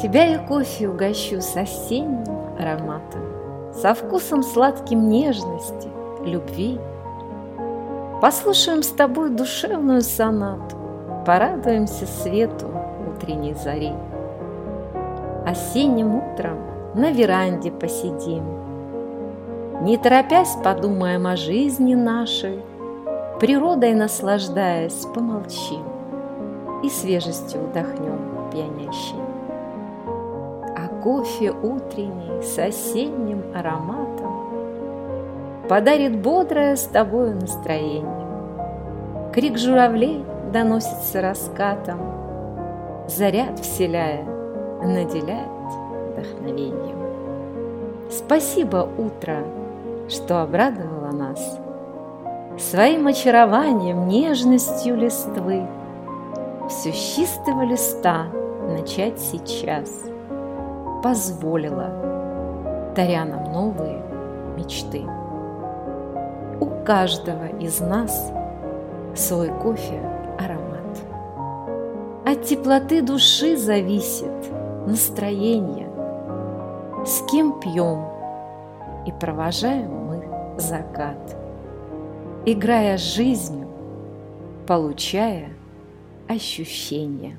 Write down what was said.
Тебя я кофе угощу с осенним ароматом, Со вкусом сладким нежности, любви. Послушаем с тобой душевную сонату, Порадуемся свету утренней зари. Осенним утром на веранде посидим, Не торопясь подумаем о жизни нашей, Природой наслаждаясь, помолчим И свежестью вдохнем пьянящей. А кофе утренний с осенним ароматом Подарит бодрое с тобою настроение. Крик журавлей доносится раскатом, Заряд вселяя, наделяет вдохновением. Спасибо, утро, что обрадовало нас Своим очарованием, нежностью листвы, Все чистого листа начать сейчас Позволила, даря нам новые мечты. У каждого из нас свой кофе аромат. От теплоты души зависит настроение, с кем пьем и провожаем мы закат, играя жизнью, получая ощущения.